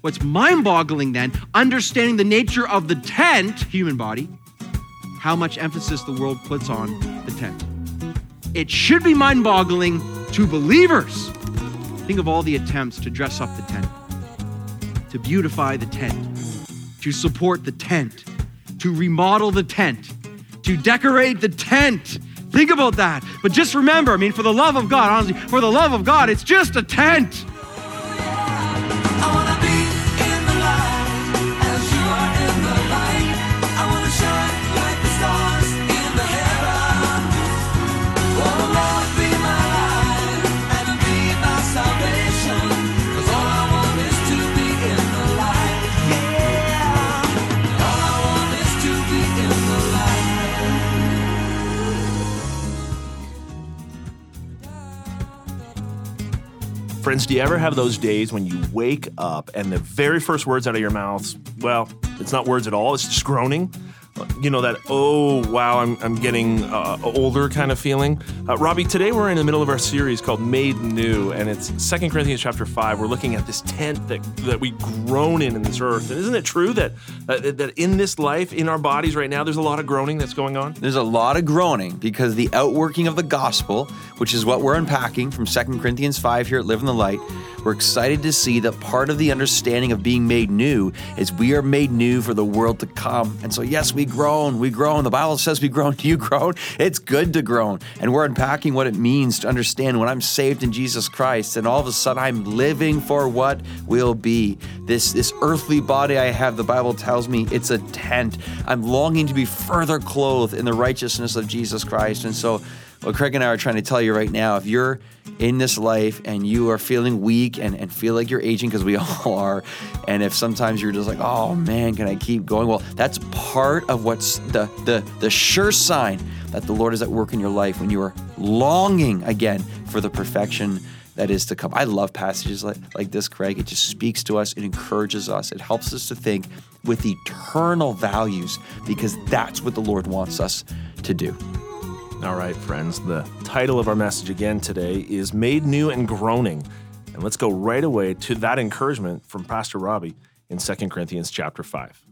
What's mind boggling then, understanding the nature of the tent, human body, how much emphasis the world puts on the tent. It should be mind boggling to believers. Think of all the attempts to dress up the tent, to beautify the tent, to support the tent, to remodel the tent, to decorate the tent. Think about that. But just remember, I mean, for the love of God, honestly, for the love of God, it's just a tent. Friends, do you ever have those days when you wake up and the very first words out of your mouth, well, it's not words at all, it's just groaning? You know, that, oh, wow, I'm, I'm getting uh, older kind of feeling. Uh, Robbie, today we're in the middle of our series called Made New, and it's Second Corinthians chapter 5. We're looking at this tent that, that we groan in in this earth. And isn't it true that, uh, that in this life, in our bodies right now, there's a lot of groaning that's going on? There's a lot of groaning because the outworking of the gospel, which is what we're unpacking from 2 Corinthians 5 here at Live in the Light, we're excited to see that part of the understanding of being made new is we are made new for the world to come. And so, yes, we groan, we groan. The Bible says we groan, you groan. It's good to groan. And we're unpacking what it means to understand when I'm saved in Jesus Christ and all of a sudden I'm living for what will be. This, this earthly body I have, the Bible tells me it's a tent. I'm longing to be further clothed in the righteousness of Jesus Christ. And so, what Craig and I are trying to tell you right now, if you're in this life and you are feeling weak and, and feel like you're aging, because we all are, and if sometimes you're just like, oh man, can I keep going? Well, that's part of what's the the the sure sign that the Lord is at work in your life when you are longing again for the perfection that is to come. I love passages like, like this, Craig. It just speaks to us, it encourages us, it helps us to think with eternal values because that's what the Lord wants us to do. All right, friends, the title of our message again today is Made New and Groaning. And let's go right away to that encouragement from Pastor Robbie in 2 Corinthians chapter 5.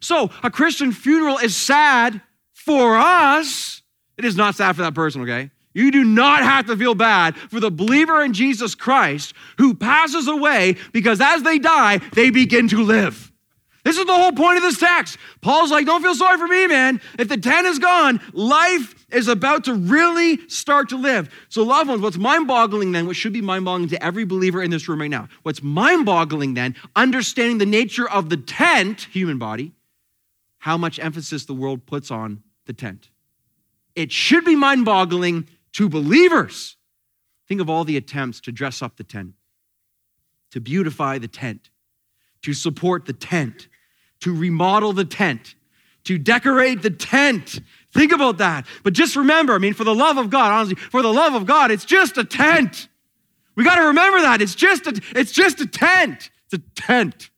So, a Christian funeral is sad for us. It is not sad for that person, okay? You do not have to feel bad for the believer in Jesus Christ who passes away because as they die, they begin to live. This is the whole point of this text. Paul's like, don't feel sorry for me, man. If the tent is gone, life is about to really start to live. So, loved ones, what's mind boggling then, what should be mind boggling to every believer in this room right now, what's mind boggling then, understanding the nature of the tent, human body, how much emphasis the world puts on the tent. It should be mind boggling to believers. Think of all the attempts to dress up the tent, to beautify the tent, to support the tent, to remodel the tent, to decorate the tent. Think about that. But just remember, I mean, for the love of God, honestly, for the love of God, it's just a tent. We got to remember that. It's just a, it's just a tent. It's a tent.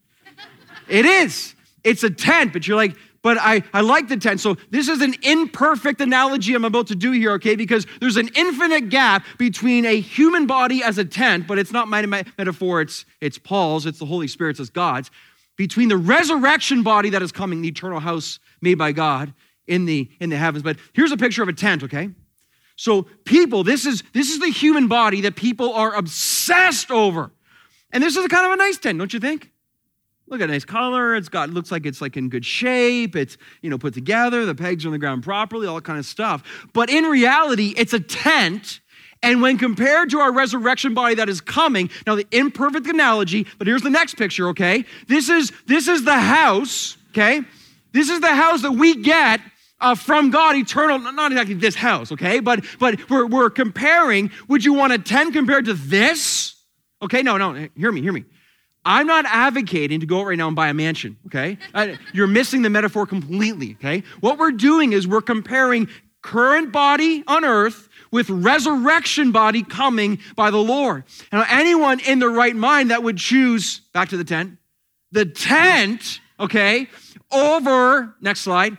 It is. It's a tent, but you're like, but I, I like the tent. So this is an imperfect analogy I'm about to do here, okay? Because there's an infinite gap between a human body as a tent, but it's not my metaphor, it's, it's Paul's, it's the Holy Spirit's, it's God's, between the resurrection body that is coming, the eternal house made by God in the, in the heavens. But here's a picture of a tent, okay? So people, this is, this is the human body that people are obsessed over. And this is a kind of a nice tent, don't you think? Look at a nice color. It's got looks like it's like in good shape. It's you know put together. The pegs are on the ground properly. All that kind of stuff. But in reality, it's a tent. And when compared to our resurrection body that is coming, now the imperfect analogy. But here's the next picture. Okay, this is this is the house. Okay, this is the house that we get uh, from God, eternal, not exactly this house, okay? But but we're, we're comparing, would you want a tent compared to this? Okay, no, no, hear me, hear me. I'm not advocating to go out right now and buy a mansion, okay? You're missing the metaphor completely, okay? What we're doing is we're comparing current body on earth with resurrection body coming by the Lord. Now, anyone in the right mind that would choose, back to the tent, the tent, okay, over, next slide,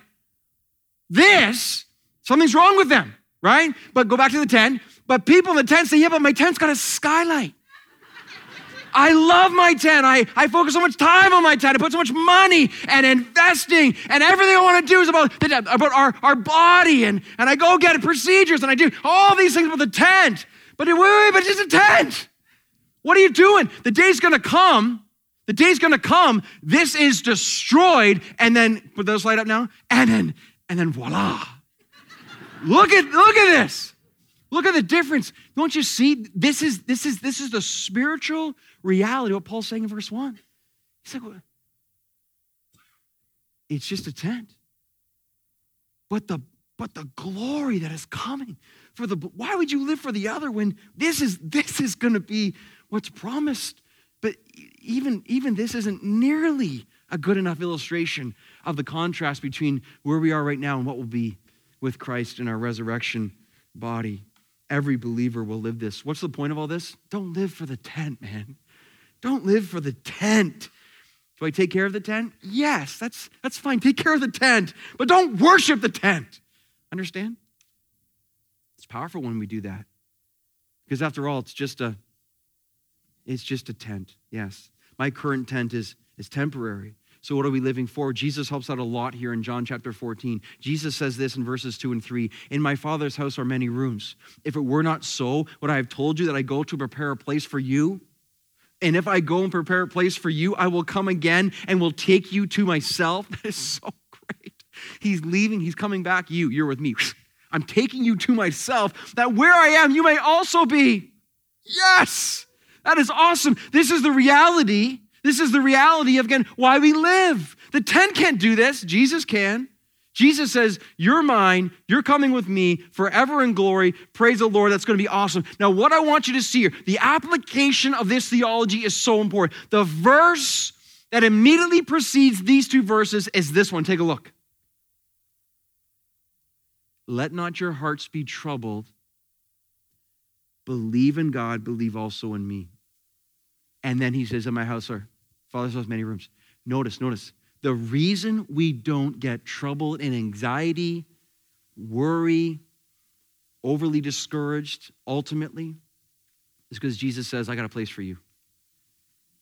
this, something's wrong with them, right? But go back to the tent. But people in the tent say, yeah, but my tent's got a skylight. I love my tent. I, I focus so much time on my tent. I put so much money and investing and everything I want to do is about, the, about our, our body. And, and I go get procedures and I do all these things about the tent. But wait, wait, but it's a tent. What are you doing? The day's gonna come. The day's gonna come. This is destroyed, and then put those light up now, and then and then voila. look at look at this. Look at the difference. Don't you see? This is this is this is the spiritual reality. What Paul's saying in verse one. He's like, "What? it's just a tent, but the but the glory that is coming for the. Why would you live for the other when this is this is going to be what's promised? But even even this isn't nearly a good enough illustration of the contrast between where we are right now and what will be with Christ in our resurrection body. Every believer will live this. What's the point of all this? Don't live for the tent, man. Don't live for the tent. Do I take care of the tent? Yes, that's, that's fine. Take care of the tent, but don't worship the tent. Understand? It's powerful when we do that. Because after all, it's just a it's just a tent. Yes. My current tent is is temporary. So, what are we living for? Jesus helps out a lot here in John chapter 14. Jesus says this in verses 2 and 3 In my Father's house are many rooms. If it were not so, would I have told you that I go to prepare a place for you? And if I go and prepare a place for you, I will come again and will take you to myself. That is so great. He's leaving, he's coming back. You, you're with me. I'm taking you to myself, that where I am, you may also be. Yes, that is awesome. This is the reality this is the reality of, again, why we live. The tent can't do this, Jesus can. Jesus says, You're mine, you're coming with me forever in glory. Praise the Lord, that's going to be awesome. Now, what I want you to see here, the application of this theology is so important. The verse that immediately precedes these two verses is this one. Take a look. Let not your hearts be troubled. Believe in God, believe also in me. And then he says, In my house are Father's house, many rooms. Notice, notice. The reason we don't get troubled and anxiety, worry, overly discouraged ultimately is because Jesus says, I got a place for you.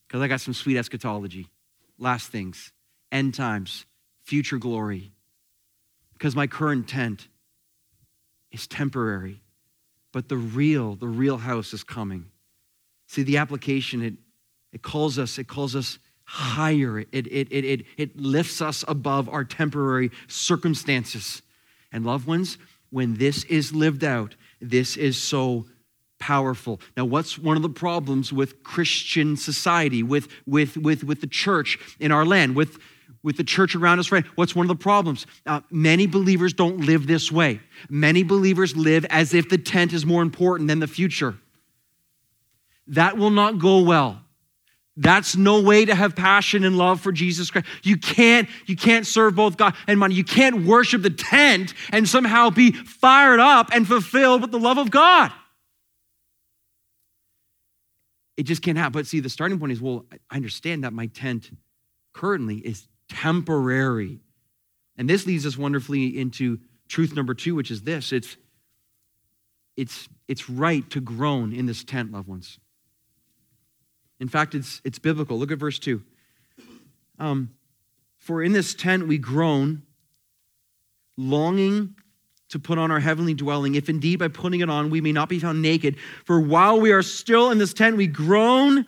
Because I got some sweet eschatology, last things, end times, future glory. Because my current tent is temporary, but the real, the real house is coming. See, the application, it, it calls us, it calls us higher. It, it, it, it, it lifts us above our temporary circumstances. And loved ones, when this is lived out, this is so powerful. Now, what's one of the problems with Christian society, with, with, with, with the church in our land, with, with the church around us, right? What's one of the problems? Uh, many believers don't live this way. Many believers live as if the tent is more important than the future. That will not go well. That's no way to have passion and love for Jesus Christ. You can't, you can't serve both God and money. You can't worship the tent and somehow be fired up and fulfilled with the love of God. It just can't happen. But see, the starting point is well, I understand that my tent currently is temporary. And this leads us wonderfully into truth number two, which is this it's, it's, it's right to groan in this tent, loved ones. In fact, it's, it's biblical. Look at verse 2. Um, For in this tent we groan, longing to put on our heavenly dwelling, if indeed by putting it on we may not be found naked. For while we are still in this tent, we groan,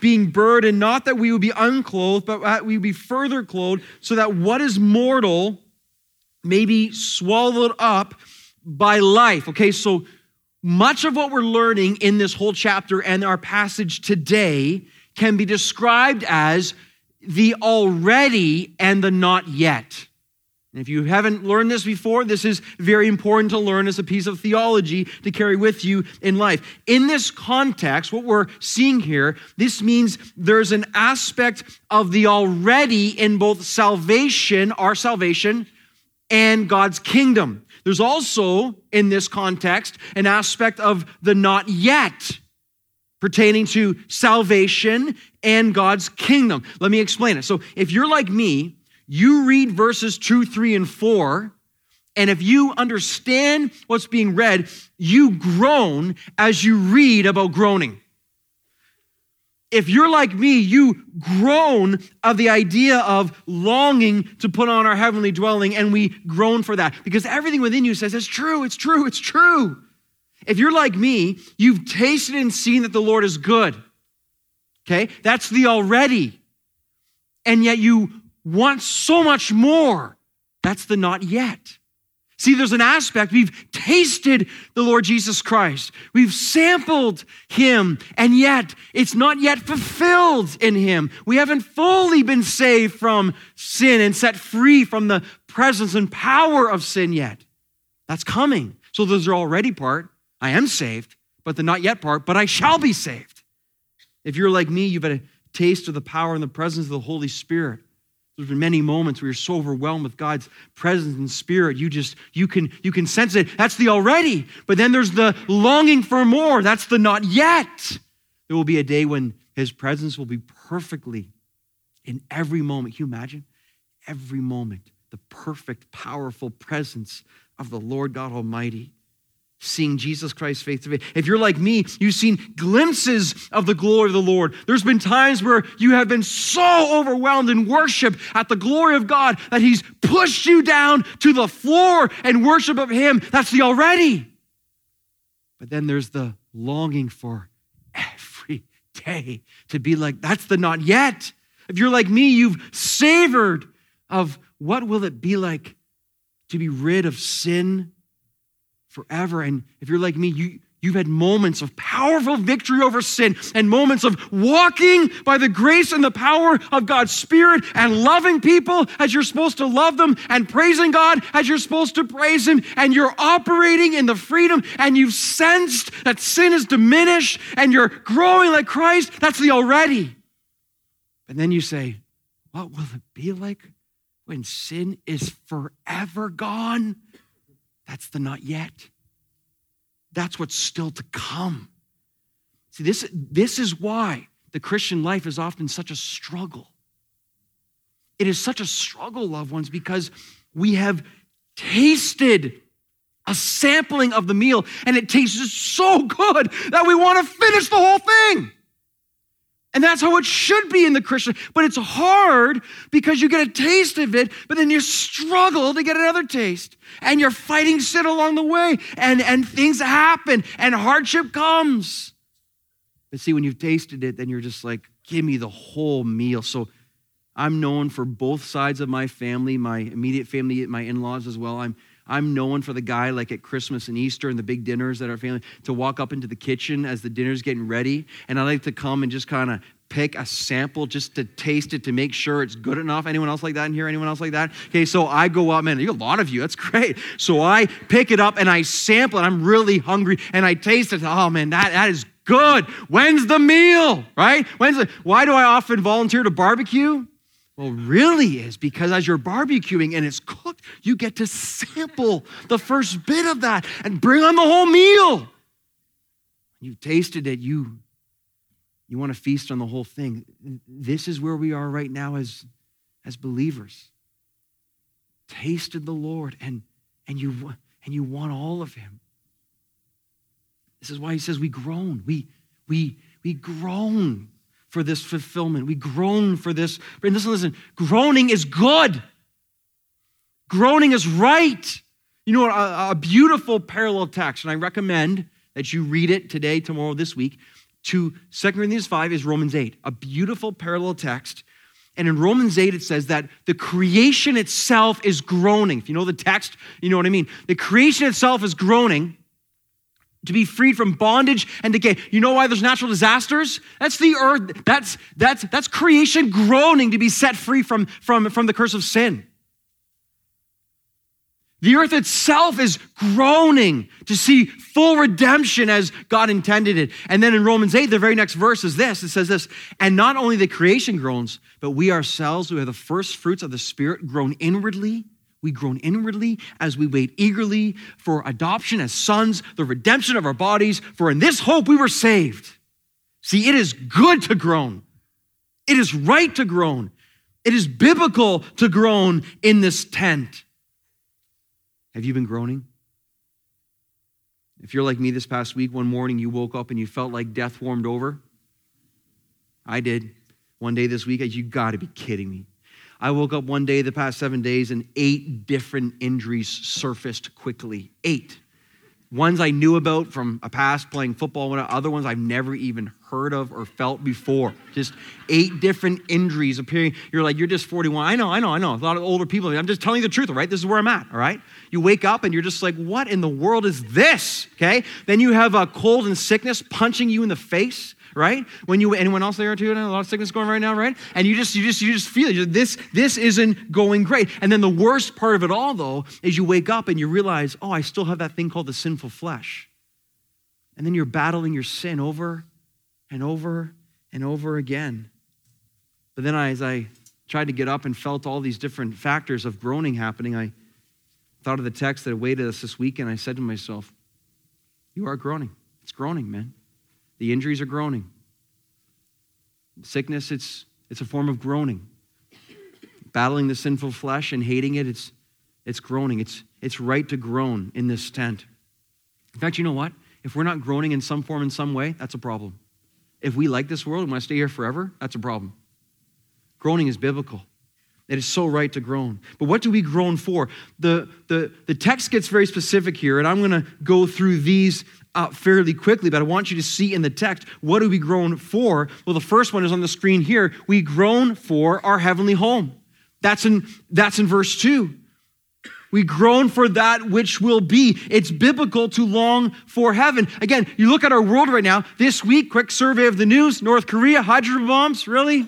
being burdened, not that we would be unclothed, but that we would be further clothed, so that what is mortal may be swallowed up by life. Okay, so much of what we're learning in this whole chapter and our passage today can be described as the already and the not yet. And if you haven't learned this before, this is very important to learn as a piece of theology to carry with you in life. In this context, what we're seeing here, this means there's an aspect of the already in both salvation, our salvation, and God's kingdom. There's also, in this context, an aspect of the not yet pertaining to salvation and God's kingdom. Let me explain it. So, if you're like me, you read verses 2, 3, and 4, and if you understand what's being read, you groan as you read about groaning. If you're like me, you groan of the idea of longing to put on our heavenly dwelling, and we groan for that because everything within you says, It's true, it's true, it's true. If you're like me, you've tasted and seen that the Lord is good. Okay? That's the already. And yet you want so much more. That's the not yet. See, there's an aspect. We've tasted the Lord Jesus Christ. We've sampled him, and yet it's not yet fulfilled in him. We haven't fully been saved from sin and set free from the presence and power of sin yet. That's coming. So there's the already part. I am saved, but the not yet part, but I shall be saved. If you're like me, you've had a taste of the power and the presence of the Holy Spirit. There's been many moments where you're so overwhelmed with God's presence and spirit, you just you can you can sense it. That's the already. But then there's the longing for more. That's the not yet. There will be a day when his presence will be perfectly in every moment. Can you imagine? Every moment, the perfect, powerful presence of the Lord God Almighty seeing Jesus Christ face to face. If you're like me, you've seen glimpses of the glory of the Lord. There's been times where you have been so overwhelmed in worship at the glory of God that He's pushed you down to the floor and worship of Him. That's the already. But then there's the longing for every day to be like, that's the not yet. If you're like me, you've savored of what will it be like to be rid of sin forever. And if you're like me, you, you've had moments of powerful victory over sin and moments of walking by the grace and the power of God's Spirit and loving people as you're supposed to love them and praising God as you're supposed to praise Him. And you're operating in the freedom and you've sensed that sin is diminished and you're growing like Christ. That's the already. And then you say, What will it be like when sin is forever gone? That's the not yet. That's what's still to come. See, this, this is why the Christian life is often such a struggle. It is such a struggle, loved ones, because we have tasted a sampling of the meal and it tastes so good that we want to finish the whole thing. And that's how it should be in the Christian. But it's hard because you get a taste of it, but then you struggle to get another taste. And you're fighting sin along the way, and, and things happen, and hardship comes. But see, when you've tasted it, then you're just like, give me the whole meal. So I'm known for both sides of my family, my immediate family, my in laws as well. I'm I'm known for the guy like at Christmas and Easter and the big dinners that our family to walk up into the kitchen as the dinner's getting ready. And I like to come and just kind of pick a sample just to taste it to make sure it's good enough. Anyone else like that in here? Anyone else like that? Okay, so I go up, man, a lot of you, that's great. So I pick it up and I sample it. I'm really hungry and I taste it. Oh man, that, that is good. When's the meal? Right? When's the why do I often volunteer to barbecue? Well, really is because as you're barbecuing and it's cooked, you get to sample the first bit of that and bring on the whole meal. You've tasted it, you, you want to feast on the whole thing. This is where we are right now as, as believers. Tasted the Lord and, and, you, and you want all of Him. This is why He says we groan. We, we, we groan for this fulfillment. We groan for this. And listen, listen, groaning is good. Groaning is right. You know, a, a, beautiful parallel text, and I recommend that you read it today, tomorrow, this week, to 2 Corinthians 5 is Romans 8. A beautiful parallel text. And in Romans 8, it says that the creation itself is groaning. If you know the text, you know what I mean. The creation itself is groaning to be freed from bondage and decay. You know why there's natural disasters? That's the earth. That's that's that's creation groaning to be set free from from from the curse of sin. The earth itself is groaning to see full redemption as God intended it. And then in Romans 8, the very next verse is this it says this, and not only the creation groans, but we ourselves who are the first fruits of the Spirit groan inwardly we groan inwardly as we wait eagerly for adoption as sons, the redemption of our bodies, for in this hope we were saved. See, it is good to groan. It is right to groan. It is biblical to groan in this tent. Have you been groaning? If you're like me this past week, one morning you woke up and you felt like death warmed over, I did. One day this week, you got to be kidding me. I woke up one day the past seven days and eight different injuries surfaced quickly. Eight. Ones I knew about from a past playing football, other ones I've never even heard of or felt before. Just eight different injuries appearing. You're like, you're just 41. I know, I know, I know. A lot of older people. I'm just telling you the truth, all right? This is where I'm at, all right? You wake up and you're just like, what in the world is this? Okay? Then you have a cold and sickness punching you in the face right? When you anyone else there too? A lot of sickness going right now, right? And you just you just you just feel it. This this isn't going great. And then the worst part of it all, though, is you wake up and you realize, oh, I still have that thing called the sinful flesh. And then you're battling your sin over and over and over again. But then I, as I tried to get up and felt all these different factors of groaning happening, I thought of the text that awaited us this week, and I said to myself, You are groaning. It's groaning, man. The injuries are groaning. Sickness, it's, it's a form of groaning. Battling the sinful flesh and hating it, it's, it's groaning. It's, it's right to groan in this tent. In fact, you know what? If we're not groaning in some form, in some way, that's a problem. If we like this world and want to stay here forever, that's a problem. Groaning is biblical. It is so right to groan. But what do we groan for? The, the, the text gets very specific here, and I'm going to go through these uh, fairly quickly, but I want you to see in the text what do we groan for? Well, the first one is on the screen here. We groan for our heavenly home. That's in, that's in verse 2. We groan for that which will be. It's biblical to long for heaven. Again, you look at our world right now. This week, quick survey of the news North Korea, hydrogen bombs, really?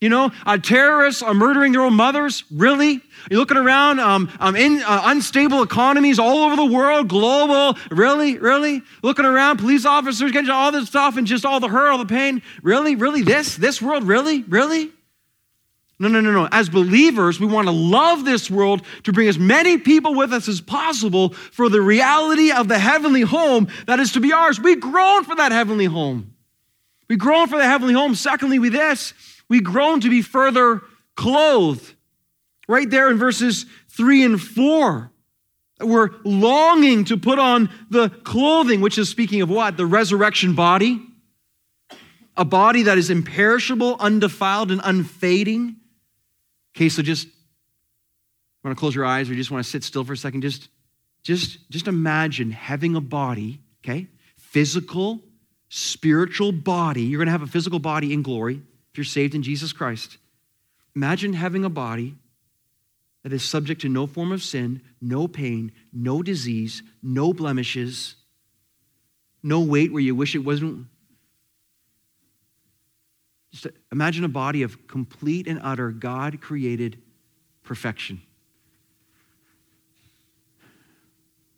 You know, uh, terrorists are murdering their own mothers. Really? You're looking around, um, um, in uh, unstable economies all over the world, global. Really? Really? Looking around, police officers getting all this stuff and just all the hurt, all the pain. Really? Really? This? This world? Really? Really? No, no, no, no. As believers, we want to love this world to bring as many people with us as possible for the reality of the heavenly home that is to be ours. We groan for that heavenly home. We groan for the heavenly home. Secondly, with this, we groan to be further clothed. Right there in verses 3 and 4. We're longing to put on the clothing, which is speaking of what? The resurrection body. A body that is imperishable, undefiled, and unfading. Okay, so just want to close your eyes or you just want to sit still for a second. Just, just, just imagine having a body, okay? Physical, spiritual body. You're going to have a physical body in glory if you're saved in Jesus Christ. Imagine having a body that is subject to no form of sin, no pain, no disease, no blemishes, no weight where you wish it wasn't. Just imagine a body of complete and utter God created perfection.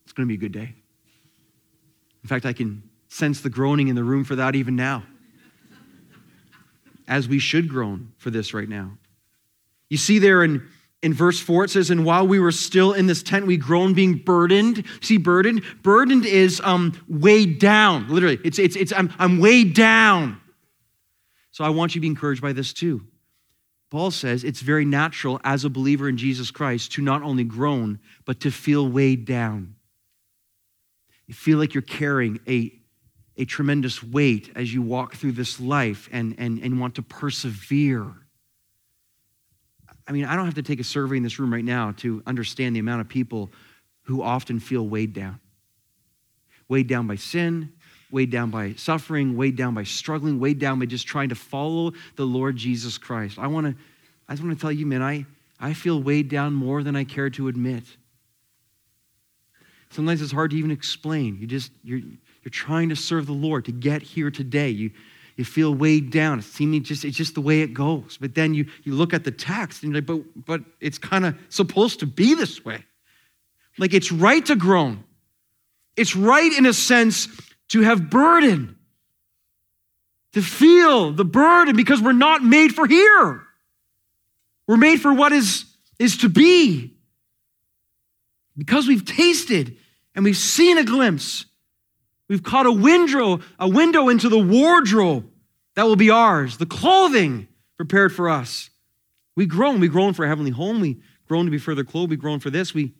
It's going to be a good day. In fact, I can sense the groaning in the room for that even now as we should groan for this right now. You see there in, in verse 4, it says, And while we were still in this tent, we groaned, being burdened. See, burdened? Burdened is um, weighed down. Literally, it's, it's, it's I'm, I'm weighed down. So I want you to be encouraged by this too. Paul says it's very natural as a believer in Jesus Christ to not only groan, but to feel weighed down. You feel like you're carrying a a tremendous weight as you walk through this life and, and, and want to persevere. I mean, I don't have to take a survey in this room right now to understand the amount of people who often feel weighed down. Weighed down by sin, weighed down by suffering, weighed down by struggling, weighed down by just trying to follow the Lord Jesus Christ. I want to I just want to tell you, man, I, I feel weighed down more than I care to admit. Sometimes it's hard to even explain. You just you're you're trying to serve the Lord to get here today. You, you feel weighed down. It seems just, it's just the way it goes. But then you, you look at the text and you're like, but, but it's kind of supposed to be this way. Like it's right to groan. It's right in a sense to have burden, to feel the burden because we're not made for here. We're made for what is, is to be. Because we've tasted and we've seen a glimpse We've caught a window, a window into the wardrobe that will be ours, the clothing prepared for us. We groan. We groan for a heavenly home. We groan to be further clothed. We groan for this. We,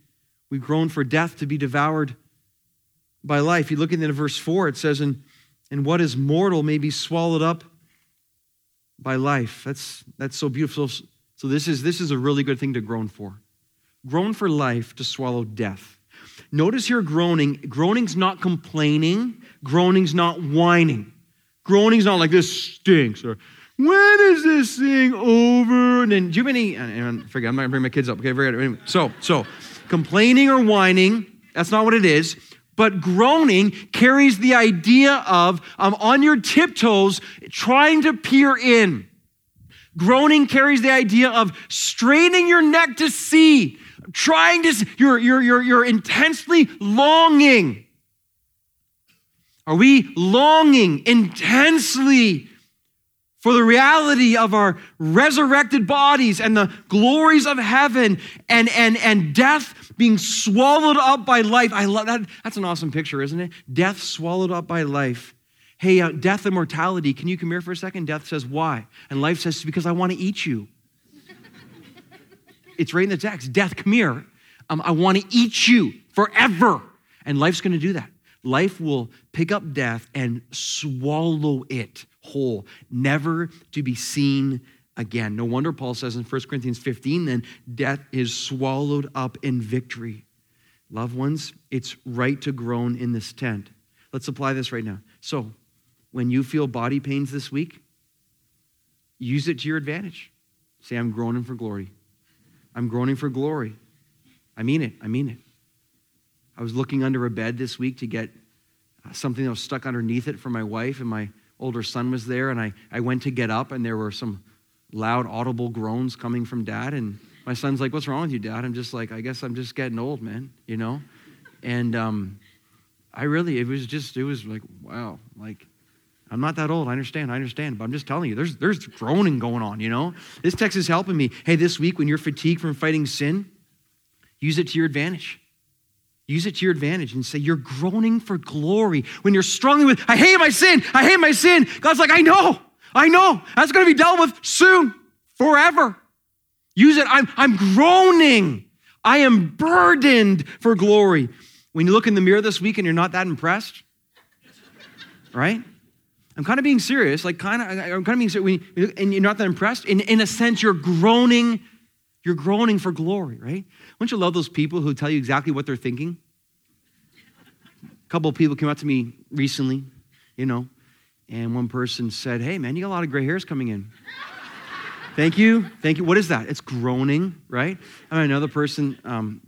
we groan for death to be devoured by life. You look into verse 4, it says, and, and what is mortal may be swallowed up by life. That's, that's so beautiful. So this is, this is a really good thing to groan for. Groan for life to swallow death. Notice here groaning. Groaning's not complaining. Groaning's not whining. Groaning's not like this stinks or when is this thing over? And then do you have any? And, forget, I'm not gonna bring my kids up. Okay, forget it. Anyway, so so complaining or whining. That's not what it is. But groaning carries the idea of um, on your tiptoes trying to peer in. Groaning carries the idea of straining your neck to see, trying to, you're, you're, you're, you're intensely longing. Are we longing intensely for the reality of our resurrected bodies and the glories of heaven and, and, and death being swallowed up by life? I love that. That's an awesome picture, isn't it? Death swallowed up by life. Hey, uh, death and mortality, can you come here for a second? Death says, why? And life says, because I want to eat you. It's right in the text. Death, come here. Um, I want to eat you forever. And life's going to do that. Life will pick up death and swallow it whole, never to be seen again. No wonder Paul says in 1 Corinthians 15, then death is swallowed up in victory. Loved ones, it's right to groan in this tent. Let's apply this right now. So, when you feel body pains this week, use it to your advantage. Say, I'm groaning for glory. I'm groaning for glory. I mean it. I mean it. I was looking under a bed this week to get uh, something that was stuck underneath it for my wife, and my older son was there, and I, I went to get up, and there were some loud, audible groans coming from dad. And my son's like, What's wrong with you, dad? I'm just like, I guess I'm just getting old, man, you know? And um, I really, it was just, it was like, wow, like, I'm not that old. I understand. I understand. But I'm just telling you, there's, there's groaning going on, you know? This text is helping me. Hey, this week when you're fatigued from fighting sin, use it to your advantage. Use it to your advantage and say, You're groaning for glory. When you're struggling with, I hate my sin, I hate my sin. God's like, I know, I know. That's going to be dealt with soon, forever. Use it. I'm, I'm groaning. I am burdened for glory. When you look in the mirror this week and you're not that impressed, right? I'm kind of being serious, like kind of, I'm kind of being serious, and you're not that impressed. In, in a sense, you're groaning, you're groaning for glory, right? Don't you love those people who tell you exactly what they're thinking? A couple of people came up to me recently, you know, and one person said, Hey, man, you got a lot of gray hairs coming in. Thank you. Thank you. What is that? It's groaning, right? And another person um,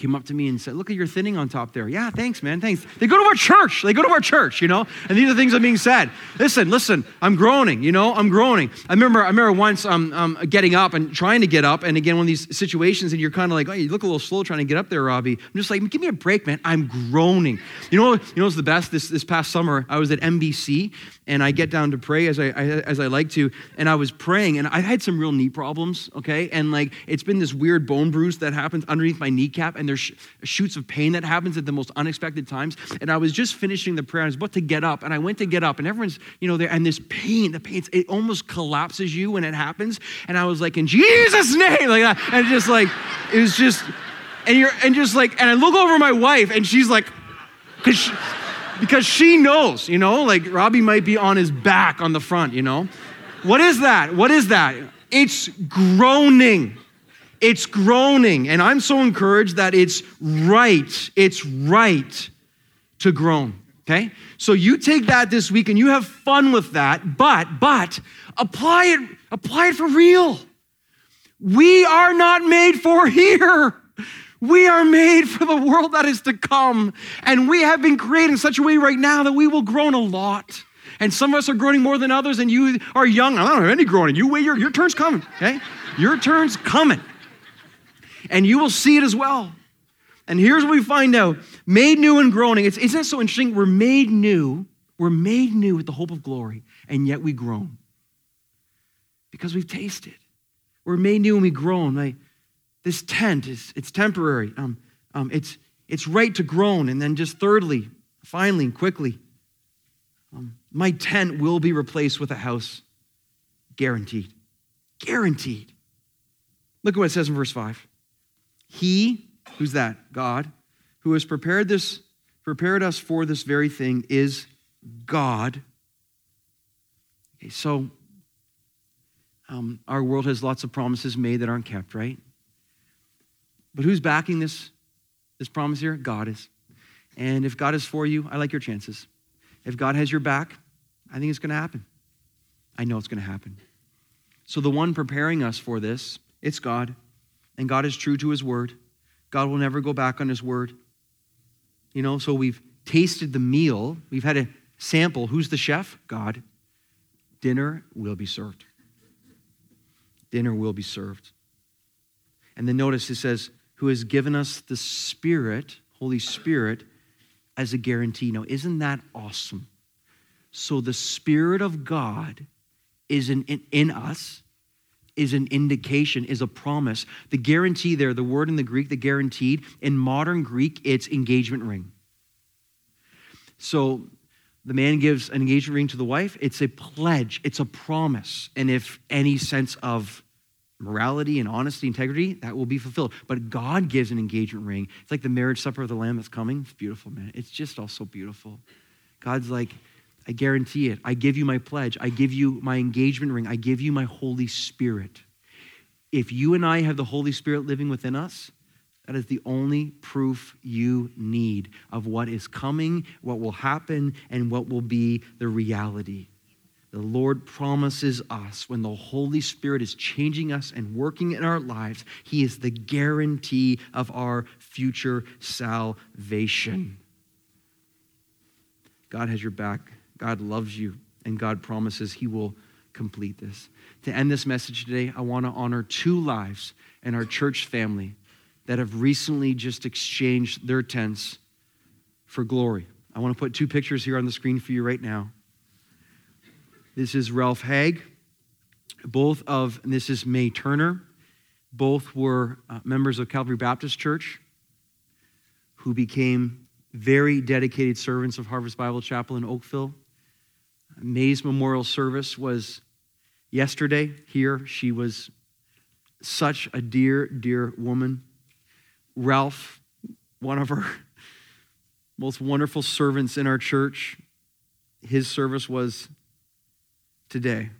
came up to me and said, Look at your thinning on top there. Yeah, thanks, man. Thanks. They go to our church. They go to our church, you know, and these are things that are being said. Listen, listen, I'm groaning, you know, I'm groaning. I remember, I remember once um, um, getting up and trying to get up, and again, one of these situations, and you're kind of like, Oh, you look a little slow trying to get up there, Robbie. I'm just like, Give me a break, man. I'm groaning. You know, you know what's the best? This, this past summer, I was at NBC, and I get down to pray as I, I as I like to, and I was praying, and I had some real knee problems, okay? And like, it's been this weird bone bruise that happens underneath my kneecap, and there's sh- shoots of pain that happens at the most unexpected times. And I was just finishing the prayer. I was about to get up, and I went to get up, and everyone's, you know, there, and this pain, the pain, it almost collapses you when it happens. And I was like, in Jesus' name, like that. And just like, it was just, and you're, and just like, and I look over my wife, and she's like, because she, because she knows, you know, like Robbie might be on his back on the front, you know. What is that? What is that? It's groaning. It's groaning. And I'm so encouraged that it's right. It's right to groan. Okay? So you take that this week and you have fun with that, but, but apply it, apply it for real. We are not made for here. We are made for the world that is to come. And we have been created in such a way right now that we will groan a lot. And some of us are groaning more than others, and you are young. I don't have any groaning. You wait, your, your turn's coming, okay? Your turn's coming. And you will see it as well. And here's what we find out made new and groaning. It's, isn't that so interesting? We're made new. We're made new with the hope of glory, and yet we groan because we've tasted. We're made new and we groan. Like, this tent is it's temporary. Um, um, it's it's right to groan. And then just thirdly, finally, quickly, um, my tent will be replaced with a house, guaranteed, guaranteed. Look at what it says in verse five. He, who's that? God, who has prepared this, prepared us for this very thing, is God. Okay, so Um, our world has lots of promises made that aren't kept, right? But who's backing this, this promise here? God is. And if God is for you, I like your chances. If God has your back, I think it's going to happen. I know it's going to happen. So the one preparing us for this, it's God. And God is true to his word. God will never go back on his word. You know, so we've tasted the meal, we've had a sample. Who's the chef? God. Dinner will be served. Dinner will be served. And then notice it says, who has given us the Spirit, Holy Spirit, as a guarantee. Now, isn't that awesome? So the Spirit of God is in, in, in us, is an indication, is a promise. The guarantee there, the word in the Greek, the guaranteed, in modern Greek, it's engagement ring. So the man gives an engagement ring to the wife, it's a pledge, it's a promise. And if any sense of morality and honesty, integrity, that will be fulfilled. But God gives an engagement ring. It's like the marriage supper of the Lamb that's coming. It's beautiful, man. It's just all so beautiful. God's like, I guarantee it. I give you my pledge. I give you my engagement ring. I give you my Holy Spirit. If you and I have the Holy Spirit living within us, that is the only proof you need of what is coming, what will happen, and what will be the reality. The Lord promises us when the Holy Spirit is changing us and working in our lives, He is the guarantee of our future salvation. God has your back, God loves you, and God promises He will complete this. To end this message today, I want to honor two lives in our church family that have recently just exchanged their tents for glory. I want to put two pictures here on the screen for you right now. This is Ralph Haig. Both of, and this is May Turner. Both were uh, members of Calvary Baptist Church who became very dedicated servants of Harvest Bible Chapel in Oakville. May's memorial service was yesterday here. She was such a dear, dear woman. Ralph, one of our most wonderful servants in our church, his service was today.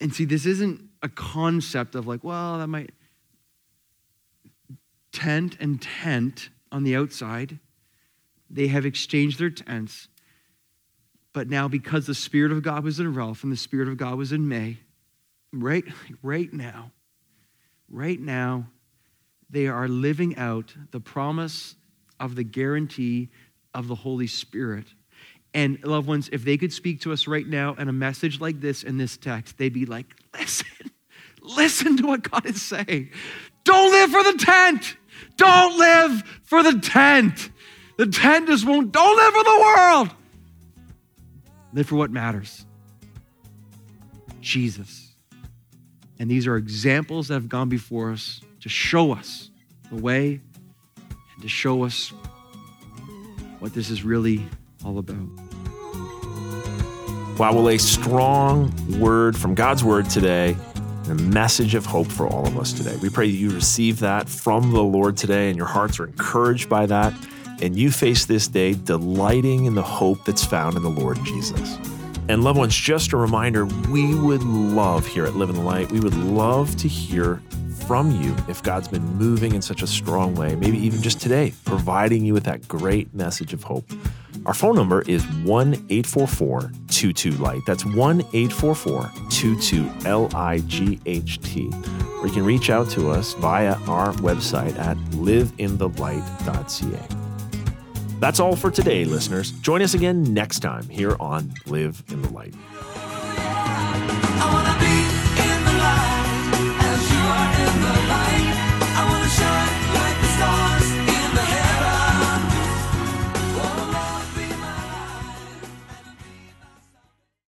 And see, this isn't a concept of like, well, that might tent and tent on the outside. They have exchanged their tents. But now, because the Spirit of God was in Ralph and the Spirit of God was in May, right, right now, right now, they are living out the promise of the guarantee of the Holy Spirit. And loved ones, if they could speak to us right now in a message like this in this text, they'd be like, listen, listen to what God is saying. Don't live for the tent. Don't live for the tent. The tent just won't, don't live for the world. Live for what matters Jesus. And these are examples that have gone before us to show us the way and to show us what this is really all about. Wow, well, a strong word from God's word today, and a message of hope for all of us today. We pray that you receive that from the Lord today and your hearts are encouraged by that, and you face this day delighting in the hope that's found in the Lord Jesus. And loved ones, just a reminder, we would love here at Live in the Light, we would love to hear from you if God's been moving in such a strong way, maybe even just today, providing you with that great message of hope. Our phone number is 1 844 22 Light. That's 1 844 22 L I G H T. Or you can reach out to us via our website at liveinthelight.ca. That's all for today, listeners. Join us again next time here on Live in the Light.